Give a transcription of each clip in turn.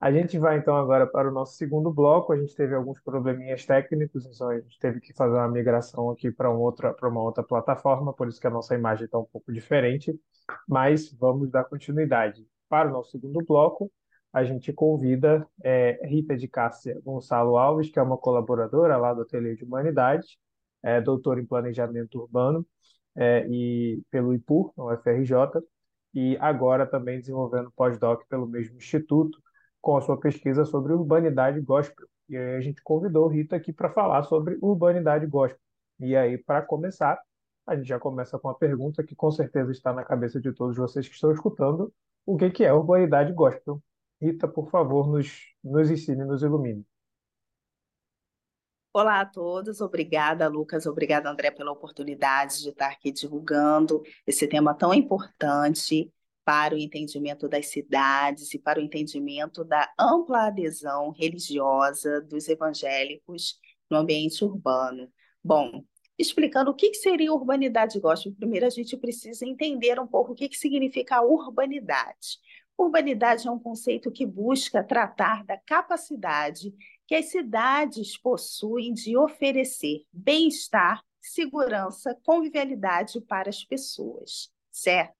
A gente vai então agora para o nosso segundo bloco. A gente teve alguns probleminhas técnicos, então a gente teve que fazer uma migração aqui para outra, para uma outra plataforma, por isso que a nossa imagem está um pouco diferente, mas vamos dar continuidade. Para o nosso segundo bloco, a gente convida é, Rita de Cássia Gonçalo Alves, que é uma colaboradora lá do Ateliê de Humanidades, é doutora em Planejamento Urbano é, e pelo IPUR, no UFRJ, e agora também desenvolvendo pós-doc pelo mesmo instituto, com a sua pesquisa sobre urbanidade gospel. E aí a gente convidou Rita aqui para falar sobre urbanidade gospel. E aí, para começar, a gente já começa com uma pergunta que com certeza está na cabeça de todos vocês que estão escutando: o que, que é urbanidade gospel? Rita, por favor, nos, nos ensine, nos ilumine. Olá a todos, obrigada, Lucas, obrigada, André, pela oportunidade de estar aqui divulgando esse tema tão importante para o entendimento das cidades e para o entendimento da ampla adesão religiosa dos evangélicos no ambiente urbano. Bom, explicando o que seria urbanidade gospel, primeiro a gente precisa entender um pouco o que significa urbanidade. Urbanidade é um conceito que busca tratar da capacidade que as cidades possuem de oferecer bem-estar, segurança, convivialidade para as pessoas, certo?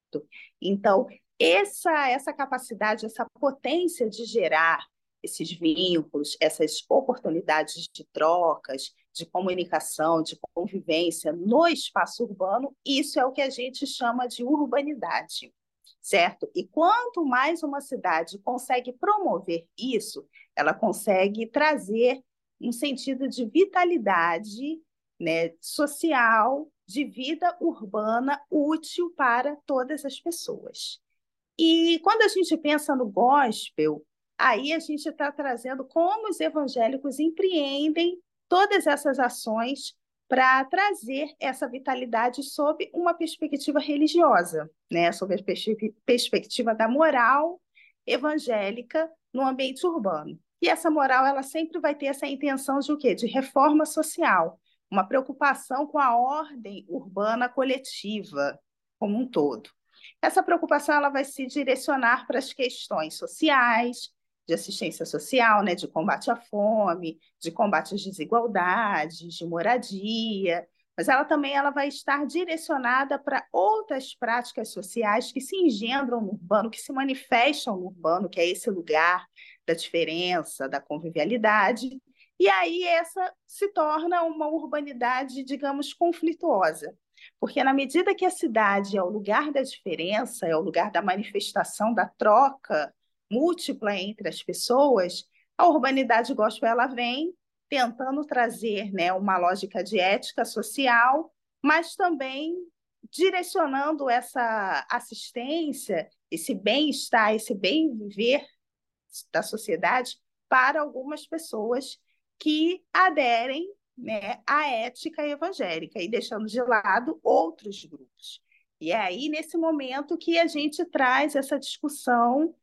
Então, essa, essa capacidade, essa potência de gerar esses vínculos, essas oportunidades de trocas, de comunicação, de convivência no espaço urbano, isso é o que a gente chama de urbanidade, certo? E quanto mais uma cidade consegue promover isso, ela consegue trazer um sentido de vitalidade né, social, de vida urbana útil para todas as pessoas. E quando a gente pensa no gospel, aí a gente está trazendo como os evangélicos empreendem todas essas ações para trazer essa vitalidade sob uma perspectiva religiosa, né? sob a perspectiva da moral evangélica no ambiente urbano. E essa moral, ela sempre vai ter essa intenção de o quê? De reforma social, uma preocupação com a ordem urbana coletiva como um todo. Essa preocupação ela vai se direcionar para as questões sociais, de assistência social, né, de combate à fome, de combate às desigualdades, de moradia, mas ela também ela vai estar direcionada para outras práticas sociais que se engendram no urbano, que se manifestam no urbano, que é esse lugar da diferença, da convivialidade, e aí essa se torna uma urbanidade, digamos, conflituosa. Porque na medida que a cidade é o lugar da diferença, é o lugar da manifestação, da troca múltipla entre as pessoas, a urbanidade gospel ela vem tentando trazer né, uma lógica de ética social, mas também direcionando essa assistência, esse bem-estar, esse bem-viver da sociedade para algumas pessoas que aderem né, à ética evangélica e deixando de lado outros grupos. E é aí, nesse momento, que a gente traz essa discussão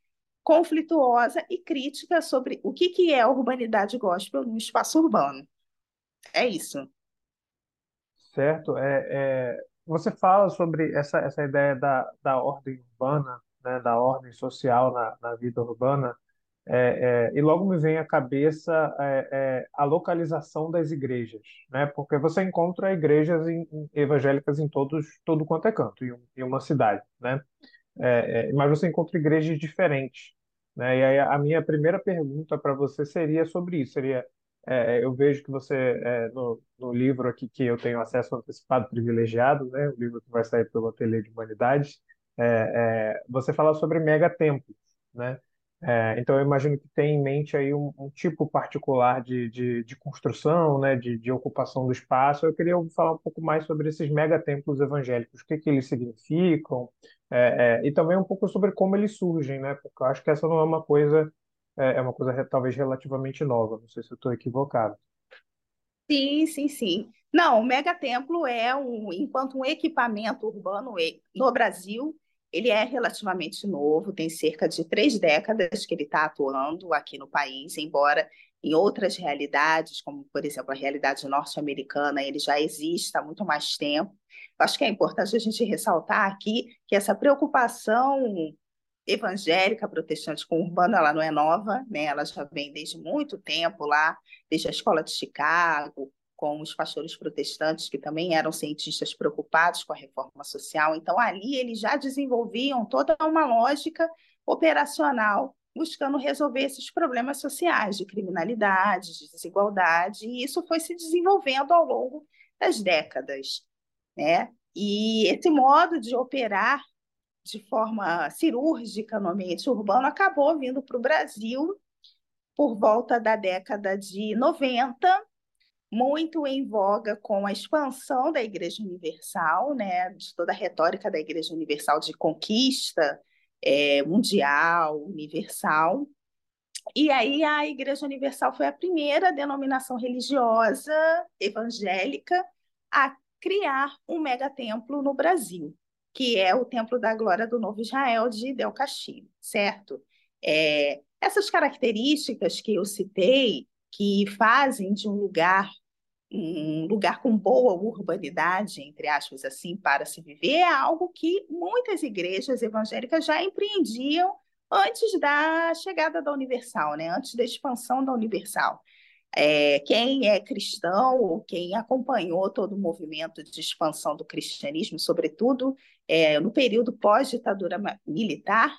conflituosa e crítica sobre o que, que é a urbanidade gospel no espaço urbano. É isso. Certo. É, é, você fala sobre essa, essa ideia da, da ordem urbana, né, da ordem social na, na vida urbana, é, é, e logo me vem à cabeça é, é, a localização das igrejas, né? Porque você encontra igrejas em, em, evangélicas em todos, todo quanto é canto, em, em uma cidade, né? É, é, mas você encontra igrejas diferentes, né? E aí a minha primeira pergunta para você seria sobre isso, seria eu vejo que você no, no, livro aqui que eu tenho acesso antecipado privilegiado, né? O livro que vai sair pelo Ateliê de Humanidades, você fala sobre megatemplos, né? É, então, eu imagino que tem em mente aí um, um tipo particular de, de, de construção, né, de, de, ocupação do espaço. Eu queria falar um pouco mais sobre esses megatemplos evangélicos, o que, que eles significam, é, é, e também um pouco sobre como eles surgem, né, porque eu acho que essa não é uma coisa, é, é uma coisa talvez relativamente nova, não sei se eu estou equivocado. Sim, sim, sim. Não, o megatemplo é um, enquanto um equipamento urbano no Brasil, ele é relativamente novo, tem cerca de três décadas que ele está atuando aqui no país, embora em outras realidades, como por exemplo a realidade norte-americana, ele já existe há muito mais tempo. Eu acho que é importante a gente ressaltar aqui que essa preocupação evangélica protestante com urbana, ela não é nova, né? Ela já vem desde muito tempo lá, desde a escola de Chicago, com os pastores protestantes que também eram cientistas preocupados com a reforma social. Então ali eles já desenvolviam toda uma lógica operacional buscando resolver esses problemas sociais de criminalidade, de desigualdade, e isso foi se desenvolvendo ao longo das décadas, né? E esse modo de operar de forma cirúrgica no ambiente urbano acabou vindo para o Brasil por volta da década de 90, muito em voga com a expansão da Igreja Universal, né, de toda a retórica da Igreja Universal de conquista é, mundial, universal. E aí a Igreja Universal foi a primeira denominação religiosa evangélica a criar um megatemplo no Brasil que é o Templo da Glória do Novo Israel de Del Castillo, certo? É, essas características que eu citei, que fazem de um lugar um lugar com boa urbanidade, entre aspas, assim, para se viver, é algo que muitas igrejas evangélicas já empreendiam antes da chegada da Universal, né? antes da expansão da Universal. É, quem é cristão, ou quem acompanhou todo o movimento de expansão do cristianismo, sobretudo é, no período pós-ditadura militar,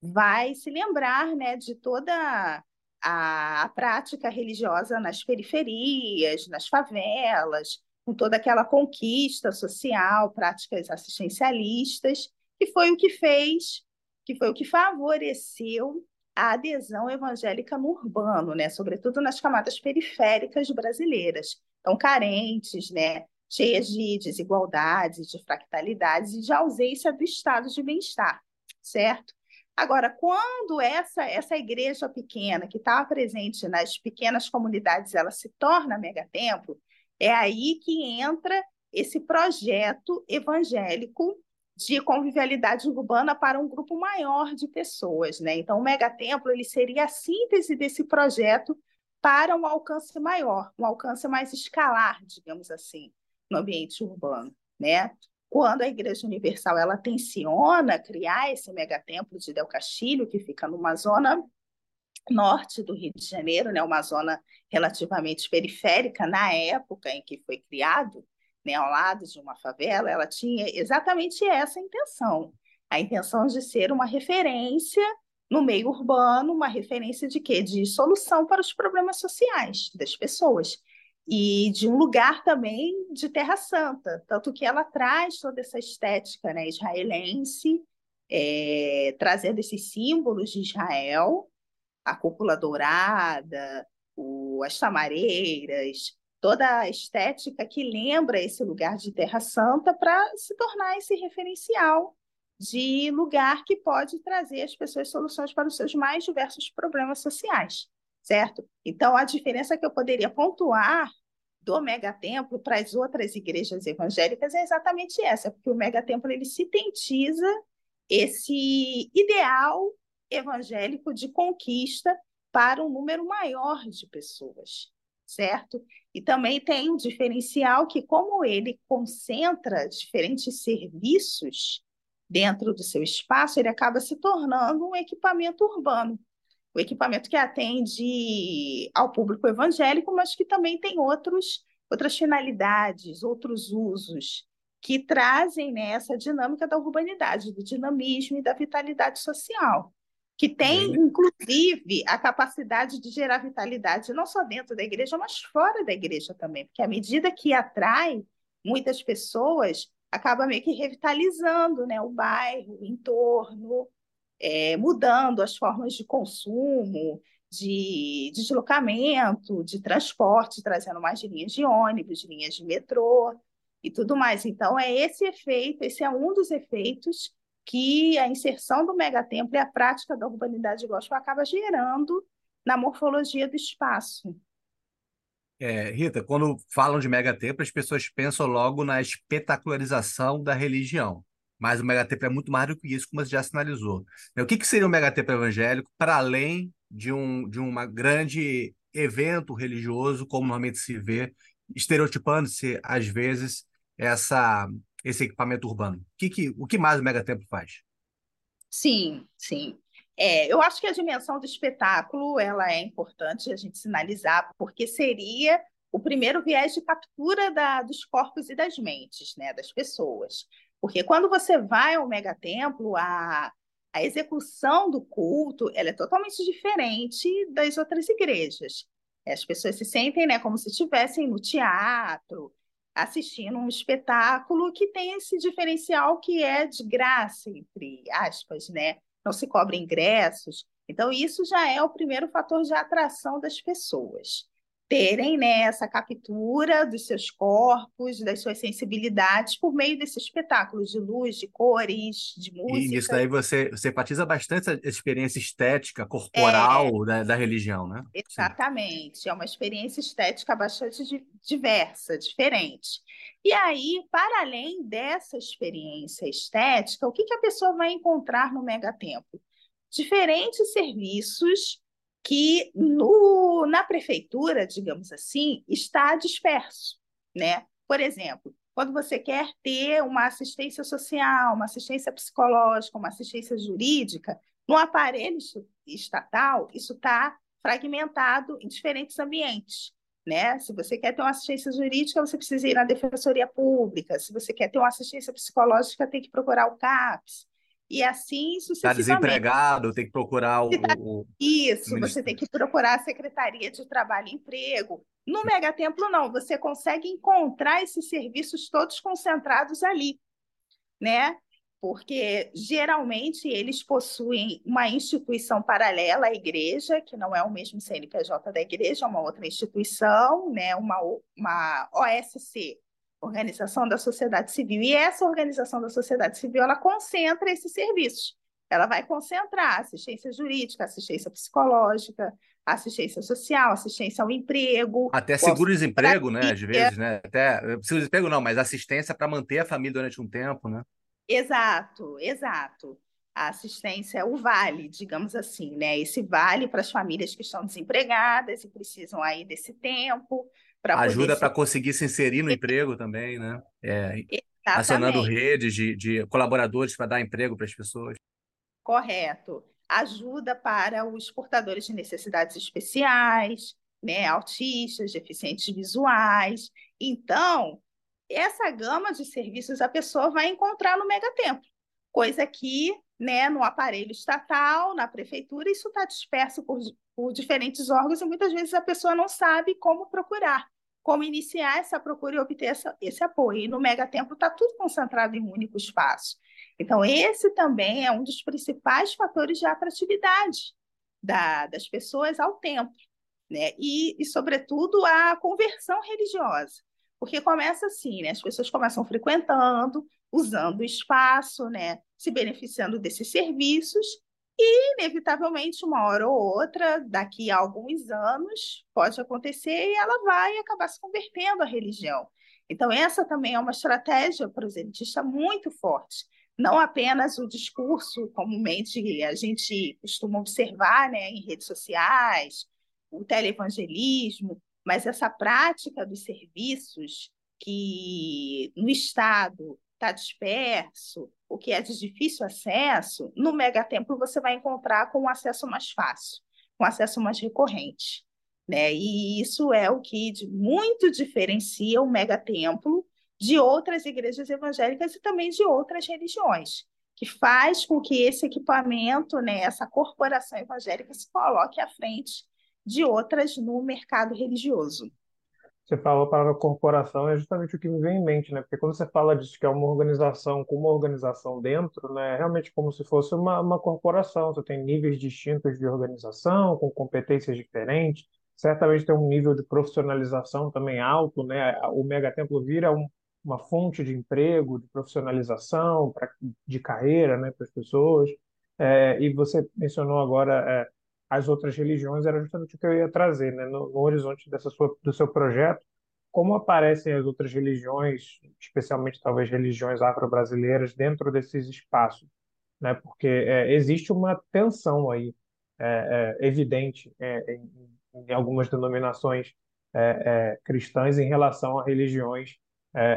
vai se lembrar né, de toda a, prática religiosa nas periferias, nas favelas, com toda aquela conquista social, práticas assistencialistas, que foi o que fez, que foi o que favoreceu a adesão evangélica no urbano, né? sobretudo nas camadas periféricas brasileiras, tão carentes, né? cheias de desigualdades, de fractalidades e de ausência do estado de bem-estar, certo? Agora, quando essa, essa igreja pequena, que estava presente nas pequenas comunidades, ela se torna megatemplo, é aí que entra esse projeto evangélico de convivialidade urbana para um grupo maior de pessoas, né? Então, o megatemplo ele seria a síntese desse projeto para um alcance maior, um alcance mais escalar, digamos assim, no ambiente urbano, né? Quando a Igreja Universal ela tenciona criar esse megatemplo de Del Castilho, que fica numa zona norte do Rio de Janeiro, né, uma zona relativamente periférica na época em que foi criado, né, ao lado de uma favela, ela tinha exatamente essa intenção. A intenção de ser uma referência no meio urbano, uma referência de quê? De solução para os problemas sociais das pessoas. E de um lugar também de Terra Santa, tanto que ela traz toda essa estética né, israelense, é, trazendo esses símbolos de Israel, a cúpula dourada, o, as tamareiras, toda a estética que lembra esse lugar de Terra Santa para se tornar esse referencial de lugar que pode trazer às pessoas soluções para os seus mais diversos problemas sociais, certo? Então, a diferença que eu poderia pontuar do megatemplo para as outras igrejas evangélicas é exatamente essa, porque o megatemplo ele sintetiza esse ideal evangélico de conquista para um número maior de pessoas certo? E também tem um diferencial que, como ele concentra diferentes serviços dentro do seu espaço, ele acaba se tornando um equipamento urbano. O equipamento que atende ao público evangélico, mas que também tem outros, outras finalidades, outros usos, que trazem né, essa dinâmica da urbanidade, do dinamismo e da vitalidade social que tem, inclusive, a capacidade de gerar vitalidade não só dentro da igreja, mas fora da igreja também, porque à medida que atrai muitas pessoas, acaba meio que revitalizando né, o bairro, o entorno, é, mudando as formas de consumo, de, de deslocamento, de transporte, trazendo mais linhas de ônibus, linhas de metrô e tudo mais. Então, é esse efeito, esse é um dos efeitos que a inserção do megatemplo e a prática da urbanidade gospel acaba gerando na morfologia do espaço. É, Rita, quando falam de megatemplo, as pessoas pensam logo na espetacularização da religião. Mas o megatemplo é muito mais do que isso, como você já sinalizou. O que, que seria um megatemplo evangélico para além de um de uma grande evento religioso, como normalmente se vê, estereotipando-se, às vezes, essa esse equipamento urbano? O que, que, o que mais o Megatemplo faz? Sim, sim. É, eu acho que a dimensão do espetáculo ela é importante a gente sinalizar, porque seria o primeiro viés de captura da, dos corpos e das mentes, né, das pessoas. Porque quando você vai ao megatemplo, a, a execução do culto ela é totalmente diferente das outras igrejas. As pessoas se sentem né, como se estivessem no teatro, assistindo um espetáculo que tem esse diferencial que é de graça, entre aspas, né? Não se cobra ingressos. Então, isso já é o primeiro fator de atração das pessoas terem né, essa captura dos seus corpos, das suas sensibilidades por meio desses espetáculos de luz, de cores, de música. E nisso daí você, você enfatiza bastante a experiência estética, corporal é, da, da religião, né? Exatamente. Sim. É uma experiência estética bastante diversa, diferente. E aí, para além dessa experiência estética, o que, que a pessoa vai encontrar no megatemplo? Diferentes serviços que no, na prefeitura, digamos assim, está disperso, né? Por exemplo, quando você quer ter uma assistência social, uma assistência psicológica, uma assistência jurídica, no aparelho estatal, isso está fragmentado em diferentes ambientes. Né? Se você quer ter uma assistência jurídica, você precisa ir na defensoria pública. Se você quer ter uma assistência psicológica, tem que procurar o CAPS e assim tá sucessivamente. Está desempregado, tem que procurar o. O... Isso, o você tem que procurar a Secretaria de Trabalho e Emprego. No Megatemplo, não, você consegue encontrar esses serviços todos concentrados ali, né? Porque geralmente eles possuem uma instituição paralela à igreja, que não é o mesmo CNPJ da igreja, é uma outra instituição, né? uma, uma OSC, organização da sociedade civil. E essa organização da sociedade civil, ela concentra esses serviços. Ela vai concentrar assistência jurídica, assistência psicológica, assistência social, assistência ao emprego. Até seguro-desemprego, né? Às vezes, né? Até seguro-desemprego não, mas assistência para manter a família durante um tempo, né? Exato, exato. A assistência, o vale, digamos assim, né? Esse vale para as famílias que estão desempregadas e precisam aí desse tempo. Ajuda para conseguir se inserir no emprego também, né? É, acionando redes de, de colaboradores para dar emprego para as pessoas. Correto. Ajuda para os portadores de necessidades especiais, né? autistas, deficientes visuais. Então, essa gama de serviços a pessoa vai encontrar no Megatemplo, coisa que né, no aparelho estatal, na prefeitura, isso está disperso por, por diferentes órgãos e muitas vezes a pessoa não sabe como procurar como iniciar essa procura e obter essa, esse apoio. E no Megatempo está tudo concentrado em um único espaço. Então, esse também é um dos principais fatores de atratividade da, das pessoas ao templo, né? E, e, sobretudo, a conversão religiosa. Porque começa assim, né? As pessoas começam frequentando, usando o espaço, né? Se beneficiando desses serviços, e, inevitavelmente, uma hora ou outra, daqui a alguns anos, pode acontecer e ela vai acabar se convertendo à religião. Então, essa também é uma estratégia proselitista muito forte. Não apenas o discurso, comumente a gente costuma observar né, em redes sociais, o televangelismo, mas essa prática dos serviços que no Estado está disperso, o que é de difícil acesso, no megatemplo você vai encontrar com um acesso mais fácil, com um acesso mais recorrente. Né? E isso é o que muito diferencia o megatemplo de outras igrejas evangélicas e também de outras religiões, que faz com que esse equipamento, né, essa corporação evangélica se coloque à frente de outras no mercado religioso você falou a palavra corporação, é justamente o que me vem em mente, né? Porque quando você fala disso que é uma organização com uma organização dentro, né? É realmente como se fosse uma, uma corporação. Você tem níveis distintos de organização, com competências diferentes. Certamente tem um nível de profissionalização também alto, né? O Megatemplo vira um, uma fonte de emprego, de profissionalização, pra, de carreira, né? Para as pessoas. É, e você mencionou agora... É, as outras religiões era justamente o que eu ia trazer, né? No, no horizonte dessa sua, do seu projeto, como aparecem as outras religiões, especialmente talvez religiões afro-brasileiras, dentro desses espaços, né? Porque é, existe uma tensão aí é, é, evidente é, em, em, algumas denominações é, é, cristãs em relação a religiões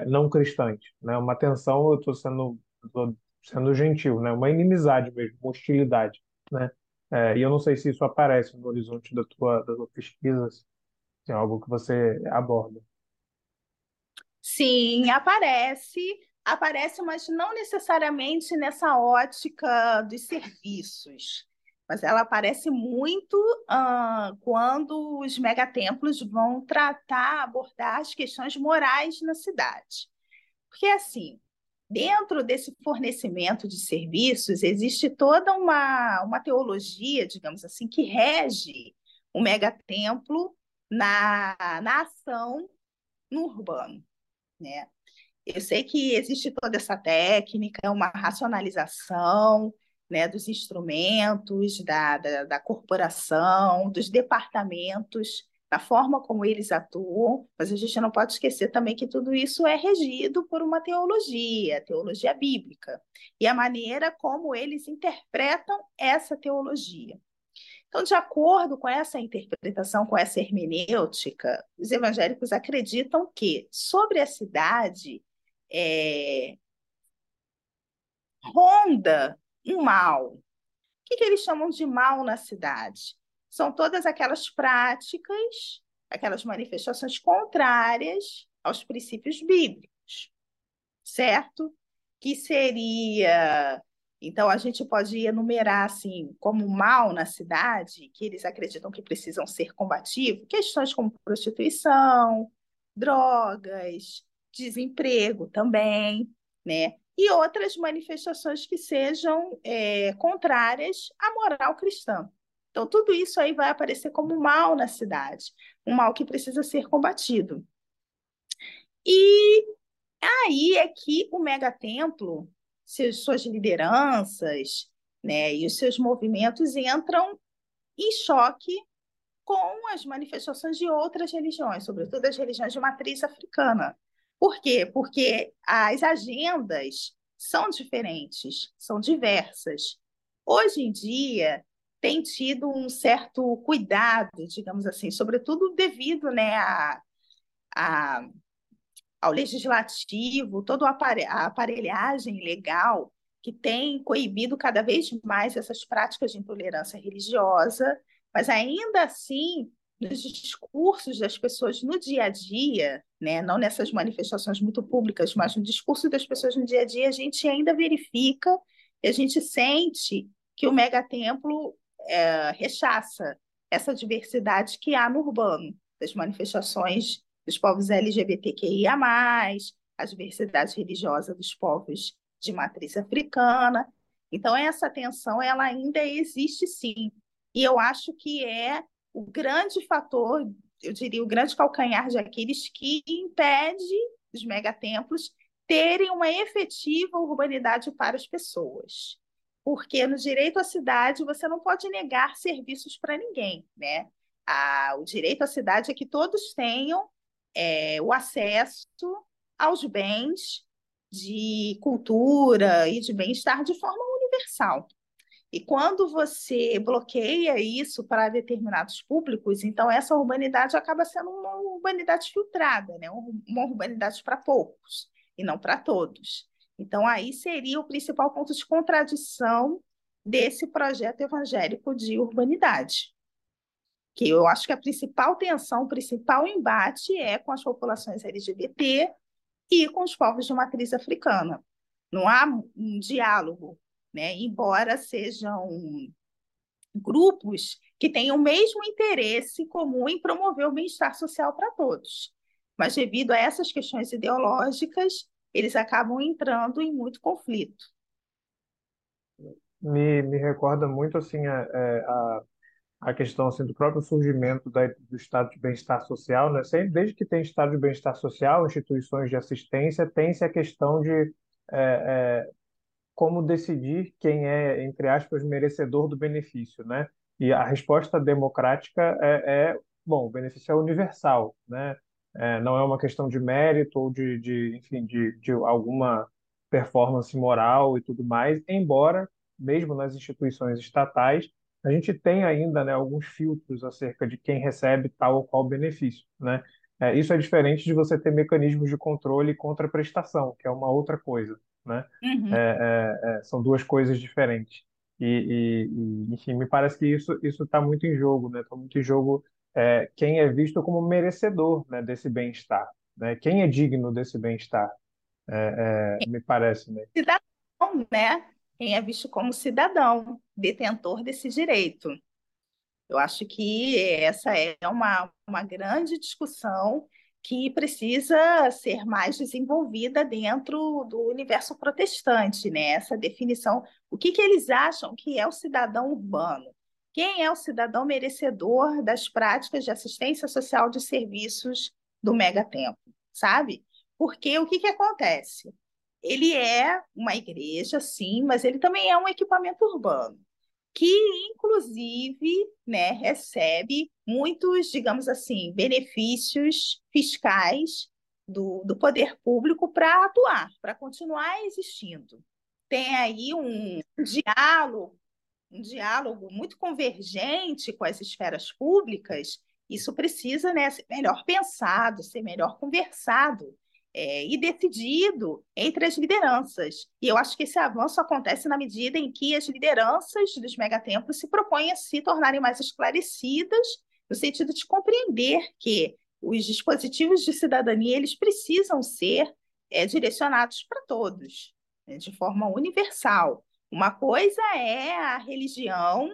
não cristãs, né? Uma tensão, eu estou sendo tô sendo gentil, né? Uma inimizade mesmo, uma hostilidade, né? É, e eu não sei se isso aparece no horizonte da tua, da tua pesquisa, se é algo que você aborda. Sim, aparece, aparece, mas não necessariamente nessa ótica dos serviços. Mas ela aparece muito uh, quando os megatemplos vão tratar, abordar as questões morais na cidade. Porque, assim, dentro desse fornecimento de serviços, existe toda uma, uma teologia, digamos assim, que rege o megatemplo na, na ação no urbano. Né? Eu sei que existe toda essa técnica, uma racionalização né, dos instrumentos, da, da, da corporação, dos departamentos, da forma como eles atuam, mas a gente não pode esquecer também que tudo isso é regido por uma teologia, teologia bíblica, e a maneira como eles interpretam essa teologia. Então, de acordo com essa interpretação, com essa hermenêutica, os evangélicos acreditam que sobre a cidade é, ronda um mal. O que, que eles chamam de mal na cidade? São todas aquelas práticas, aquelas manifestações contrárias aos princípios bíblicos, certo? Que seria então, a gente pode enumerar, assim, como mal na cidade, que eles acreditam que precisam ser combativos, questões como prostituição, drogas, desemprego também, né? e outras manifestações que sejam é, contrárias à moral cristã. Então, tudo isso aí vai aparecer como mal na cidade, um mal que precisa ser combatido. E aí é que o megatemplo, suas lideranças né, e os seus movimentos entram em choque com as manifestações de outras religiões, sobretudo as religiões de matriz africana. Por quê? Porque as agendas são diferentes, são diversas. Hoje em dia, tem tido um certo cuidado, digamos assim, sobretudo devido né, a, a, ao legislativo, toda a aparelhagem legal que tem coibido cada vez mais essas práticas de intolerância religiosa, mas ainda assim nos discursos das pessoas no dia a dia, né, não nessas manifestações muito públicas, mas no discurso das pessoas no dia a dia, a gente ainda verifica e a gente sente que o megatemplo é, rechaça essa diversidade que há no urbano, das manifestações dos povos LGBTQIA+, a diversidade religiosa dos povos de matriz africana. Então, essa tensão ela ainda existe sim. E eu acho que é o grande fator, eu diria, o grande calcanhar de Aquiles que impede os megatemplos terem uma efetiva urbanidade para as pessoas. Porque no direito à cidade você não pode negar serviços para ninguém, né? A, o direito à cidade é que todos tenham é, o acesso aos bens de cultura e de bem-estar de forma universal. E quando você bloqueia isso para determinados públicos, então essa urbanidade acaba sendo uma urbanidade filtrada, né? uma urbanidade para poucos e não para todos. Então, aí seria o principal ponto de contradição desse projeto evangélico de urbanidade. Que eu acho que a principal tensão, o principal embate é com as populações LGBT e com os povos de matriz africana. Não há um diálogo né? embora sejam grupos que têm o mesmo interesse comum em promover o bem-estar social para todos. Mas, devido a essas questões ideológicas, eles acabam entrando em muito conflito. Me, me recorda muito assim a, é, a, a questão assim, do próprio surgimento da, do estado de bem-estar social. Né? Sempre, desde que tem estado de bem-estar social, instituições de assistência, tem-se a questão de é, é, como decidir quem é, entre aspas, merecedor do benefício, né? E a resposta democrática é, é bom, o benefício é universal, né? É, não é uma questão de mérito ou de, de enfim, de, de alguma performance moral e tudo mais, embora, mesmo nas instituições estatais, a gente tem ainda né, alguns filtros acerca de quem recebe tal ou qual benefício, né? É, isso é diferente de você ter mecanismos de controle e contraprestação, que é uma outra coisa. né? Uhum. É, é, é, são duas coisas diferentes. E, e, e, enfim, me parece que isso isso está muito em jogo, né? Está muito em jogo é, quem é visto como merecedor, né, desse bem-estar, né? Quem é digno desse bem-estar, é, é, me parece, né? Cidadão, né? Quem é visto como cidadão, detentor desse direito. Eu acho que essa é uma, uma grande discussão que precisa ser mais desenvolvida dentro do universo protestante, né? Essa definição, o que, que eles acham que é o cidadão urbano? Quem é o cidadão merecedor das práticas de assistência social de serviços do megatempo, sabe? Porque o que, que acontece? Ele é uma igreja, sim, mas ele também é um equipamento urbano que inclusive, né, recebe muitos, digamos assim, benefícios fiscais do, do poder público para atuar, para continuar existindo. Tem aí um diálogo, um diálogo muito convergente com as esferas públicas. Isso precisa né, ser melhor pensado, ser melhor conversado é, e decidido entre as lideranças. E eu acho que esse avanço acontece na medida em que as lideranças dos megatemplos se propõem a se tornarem mais esclarecidas, no sentido de compreender que os dispositivos de cidadania eles precisam ser é, direcionados para todos, né, de forma universal. Uma coisa é a religião,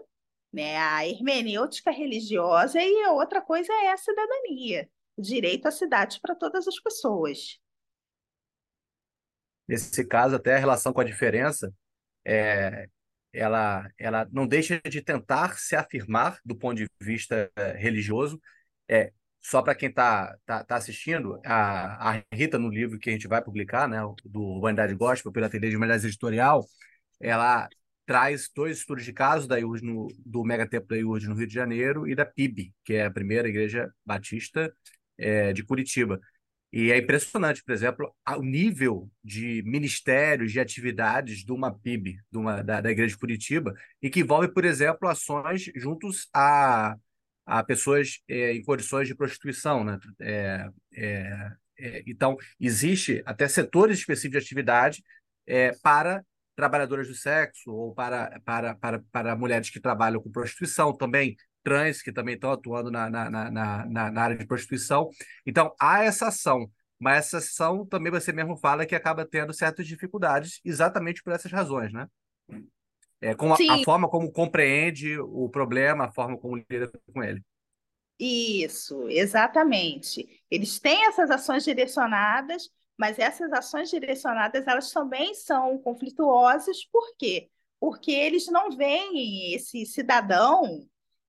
né, a hermenêutica religiosa, e a outra coisa é a cidadania, o direito à cidade para todas as pessoas. Nesse caso, até a relação com a diferença, é, ela, ela não deixa de tentar se afirmar do ponto de vista é, religioso. É, só para quem está tá, tá assistindo, a, a Rita, no livro que a gente vai publicar, né, do Humanidade Gospel, pela Ateliê de Humanidades Editorial, ela traz dois estudos de caso da IURD no, do Megatemplo da IURD no Rio de Janeiro e da PIB, que é a primeira igreja batista é, de Curitiba. E é impressionante, por exemplo, o nível de ministérios, de atividades de uma PIB, de uma, da, da Igreja de Curitiba, e que envolve, por exemplo, ações juntos a, a pessoas é, em condições de prostituição. Né? É, é, é então, existe até setores específicos de atividade é, para trabalhadoras do sexo ou para, para, para, para mulheres que trabalham com prostituição também, trans, que também estão atuando na, na, na, na, na área de prostituição. Então, há essa ação, mas essa ação também você mesmo fala que acaba tendo certas dificuldades exatamente por essas razões, né? É, com a, a, forma como compreende o problema, a forma como lida com ele. Isso, exatamente. Eles têm essas ações direcionadas, mas essas ações direcionadas elas também são conflituosas, por quê? Porque eles não veem esse cidadão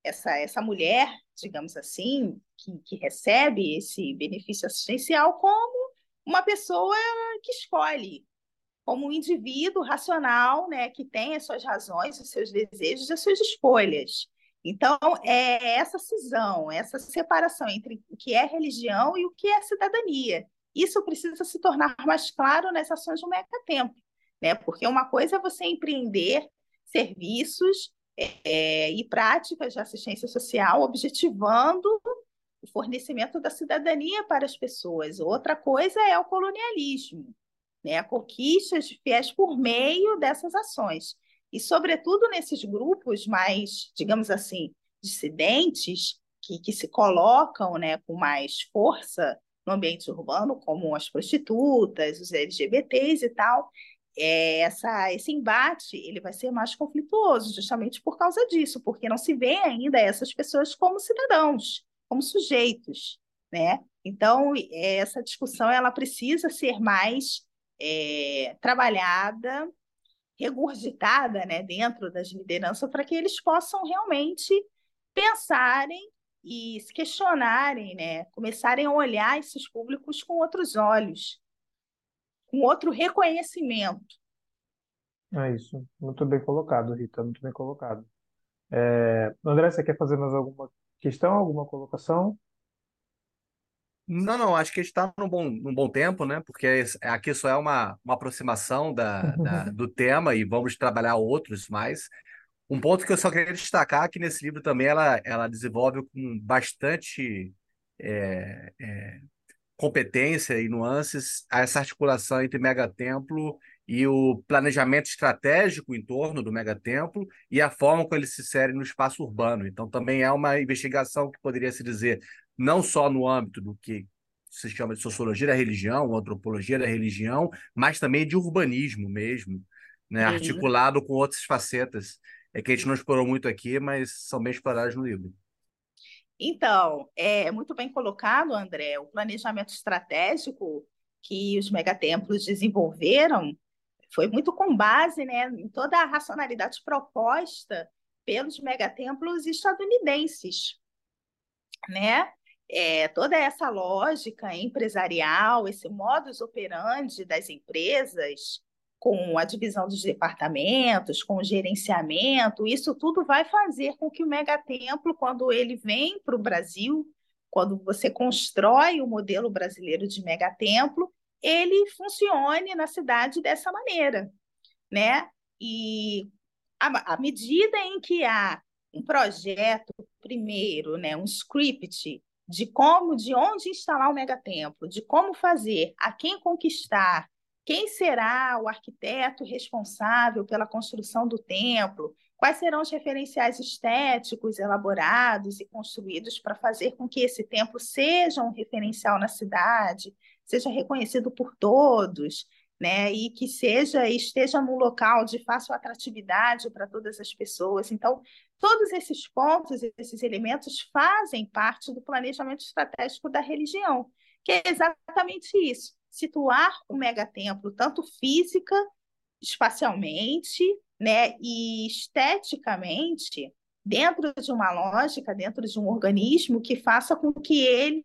essa, essa mulher, digamos assim, que, que recebe esse benefício assistencial como uma pessoa que escolhe, como um indivíduo racional, né, que tem as suas razões, os seus desejos, as suas escolhas. Então, é essa cisão, essa separação entre o que é religião e o que é cidadania. Isso precisa se tornar mais claro nas ações do Mecatempo, né? Porque uma coisa é você empreender serviços é, e práticas de assistência social, objetivando o fornecimento da cidadania para as pessoas. Outra coisa é o colonialismo, né? a conquista de fiéis por meio dessas ações. E, sobretudo, nesses grupos mais, digamos assim, dissidentes, que, que se colocam né, com mais força no ambiente urbano, como as prostitutas, os LGBTs e tal, é, essa, esse embate ele vai ser mais conflituoso, justamente por causa disso, porque não se vê ainda essas pessoas como cidadãos, como sujeitos, né? Então, essa discussão ela precisa ser mais é, trabalhada, regurgitada né, dentro das lideranças para que eles possam realmente pensarem e se questionarem, né, começarem a olhar esses públicos com outros olhos, com outro reconhecimento. É isso. Muito bem colocado, Rita, muito bem colocado. É... André, você quer fazer mais alguma questão, alguma colocação? Não, não, acho que a gente está num bom, num bom tempo, né? Porque aqui só é uma, uma aproximação da, da, do tema e vamos trabalhar outros mais. Um ponto que eu só queria destacar é que nesse livro também ela, ela desenvolve com bastante é, é, competência e nuances essa articulação entre megatemplo e o planejamento estratégico em torno do megatemplo e a forma como ele se insere no espaço urbano. Então, também é uma investigação que poderia se dizer não só no âmbito do que se chama de sociologia da religião, antropologia da religião, mas também de urbanismo mesmo, né? articulado com outras facetas é que a gente não explorou muito aqui, mas são bem exploradas no livro. Então, é muito bem colocado, André, o planejamento estratégico que os megatemplos desenvolveram foi muito com base né, em toda a racionalidade proposta pelos megatemplos estadunidenses, né? É, toda essa lógica empresarial, esse modus operandi das empresas, com a divisão dos departamentos, com o gerenciamento, isso tudo vai fazer com que o megatemplo, quando ele vem para o Brasil, quando você constrói o modelo brasileiro de megatemplo, ele funcione na cidade dessa maneira, né? E à medida em que há um projeto primeiro, né, um script de como, de onde instalar o megatemplo, de como fazer, a quem conquistar, quem será o arquiteto responsável pela construção do templo? Quais serão os referenciais estéticos elaborados e construídos para fazer com que esse templo seja um referencial na cidade, seja reconhecido por todos, né? E que seja esteja num local de fácil atratividade para todas as pessoas. Então, todos esses pontos, esses elementos fazem parte do planejamento estratégico da religião, que é exatamente isso situar o megatemplo tanto física, espacialmente, né, e esteticamente dentro de uma lógica, dentro de um organismo que faça com que ele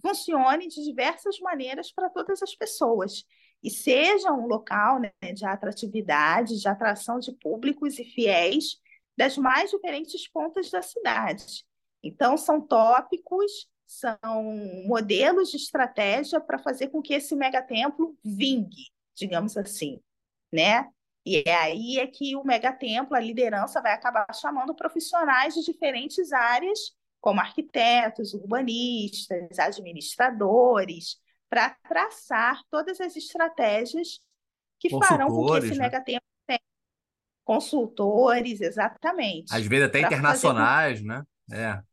funcione de diversas maneiras para todas as pessoas e seja um local né, de atratividade, de atração de públicos e fiéis das mais diferentes pontas da cidade. Então, são tópicos são modelos de estratégia para fazer com que esse megatemplo vingue, digamos assim, né? E é aí é que o megatemplo, a liderança, vai acabar chamando profissionais de diferentes áreas, como arquitetos, urbanistas, administradores, para traçar todas as estratégias que farão com que esse né? megatemplo tenha consultores, exatamente. Às vezes até internacionais, com... né? É.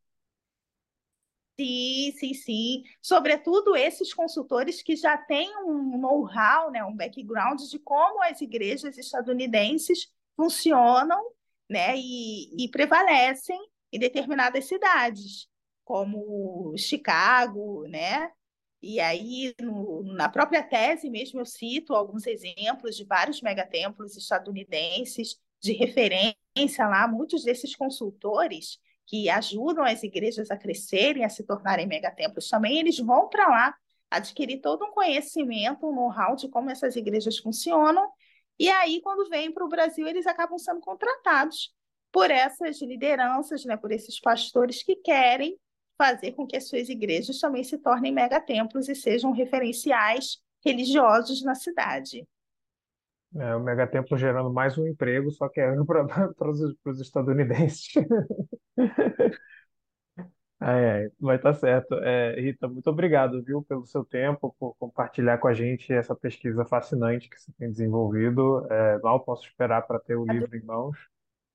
Sim, sim, sim. Sobretudo esses consultores que já têm um know-how, né, um background de como as igrejas estadunidenses funcionam né, e, e prevalecem em determinadas cidades, como Chicago, né? E aí, no, na própria tese mesmo, eu cito alguns exemplos de vários megatemplos estadunidenses de referência lá. Muitos desses consultores que ajudam as igrejas a crescerem, a se tornarem megatemplos também, eles vão para lá adquirir todo um conhecimento, um know-how de como essas igrejas funcionam, e aí, quando vêm para o Brasil, eles acabam sendo contratados por essas lideranças, né, por esses pastores que querem fazer com que as suas igrejas também se tornem megatemplos e sejam referenciais religiosos na cidade. É, o megatemplo gerando mais um emprego, só que é para os estadunidenses. É, vai estar certo. É, Rita, muito obrigado, viu, pelo seu tempo, por compartilhar com a gente essa pesquisa fascinante que você tem desenvolvido. É, mal posso esperar para ter o livro em mãos.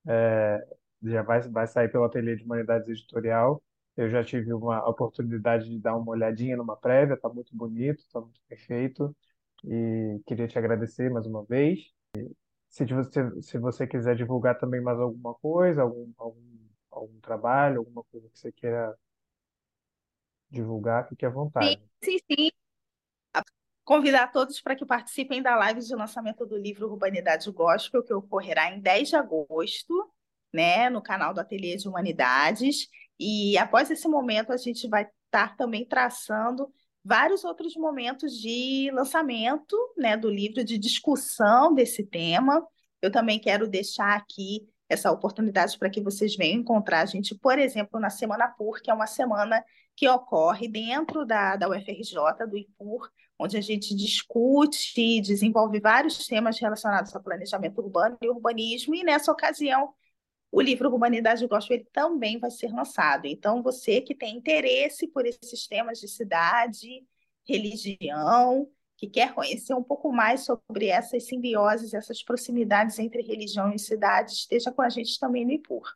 É, já vai, vai sair pelo Ateliê de Humanidades Editorial. Eu já tive uma oportunidade de dar uma olhadinha numa prévia, está muito bonito, está muito perfeito. E queria te agradecer mais uma vez. Se você, se você quiser divulgar também mais alguma coisa, algum, algum, algum trabalho, alguma coisa que você queira divulgar, fique à vontade. Sim, sim, sim. Convidar todos para que participem da live de lançamento do livro Urbanidade Gospel, que ocorrerá em 10 de agosto, né, no canal do Ateliê de Humanidades. E após esse momento, a gente vai estar também traçando vários outros momentos de lançamento né, do livro, de discussão desse tema. Eu também quero deixar aqui essa oportunidade para que vocês venham encontrar a gente, por exemplo, na Semana PUR, que é uma semana que ocorre dentro da, da UFRJ, do IPUR, onde a gente discute e desenvolve vários temas relacionados ao planejamento urbano e urbanismo, e nessa ocasião o livro Humanidade Gospel ele também vai ser lançado. Então, você que tem interesse por esses temas de cidade, religião, que quer conhecer um pouco mais sobre essas simbioses, essas proximidades entre religião e cidade, esteja com a gente também no IPUR.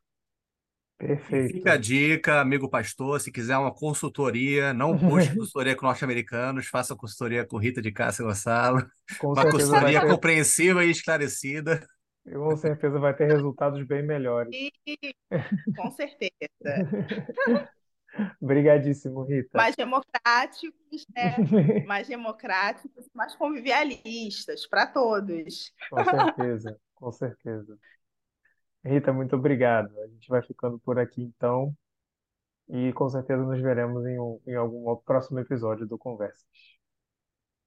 Perfeito. Fica a dica, amigo pastor, se quiser uma consultoria, não busque consultoria com norte-americanos, faça consultoria com Rita de Cássia Gonçalo. Com uma consultoria ter, compreensiva e esclarecida. com certeza vai ter resultados bem melhores. E, com certeza. Obrigadíssimo, Rita. Mais democráticos, né? Mais democráticos, mais convivialistas para todos. Com certeza, com certeza. Rita, muito obrigado. A gente vai ficando por aqui então, e com certeza nos veremos em, um, em algum próximo episódio do Conversas.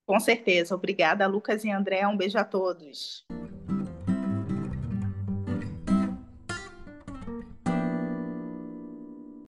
Com certeza. Obrigada, Lucas e André. Um beijo a todos.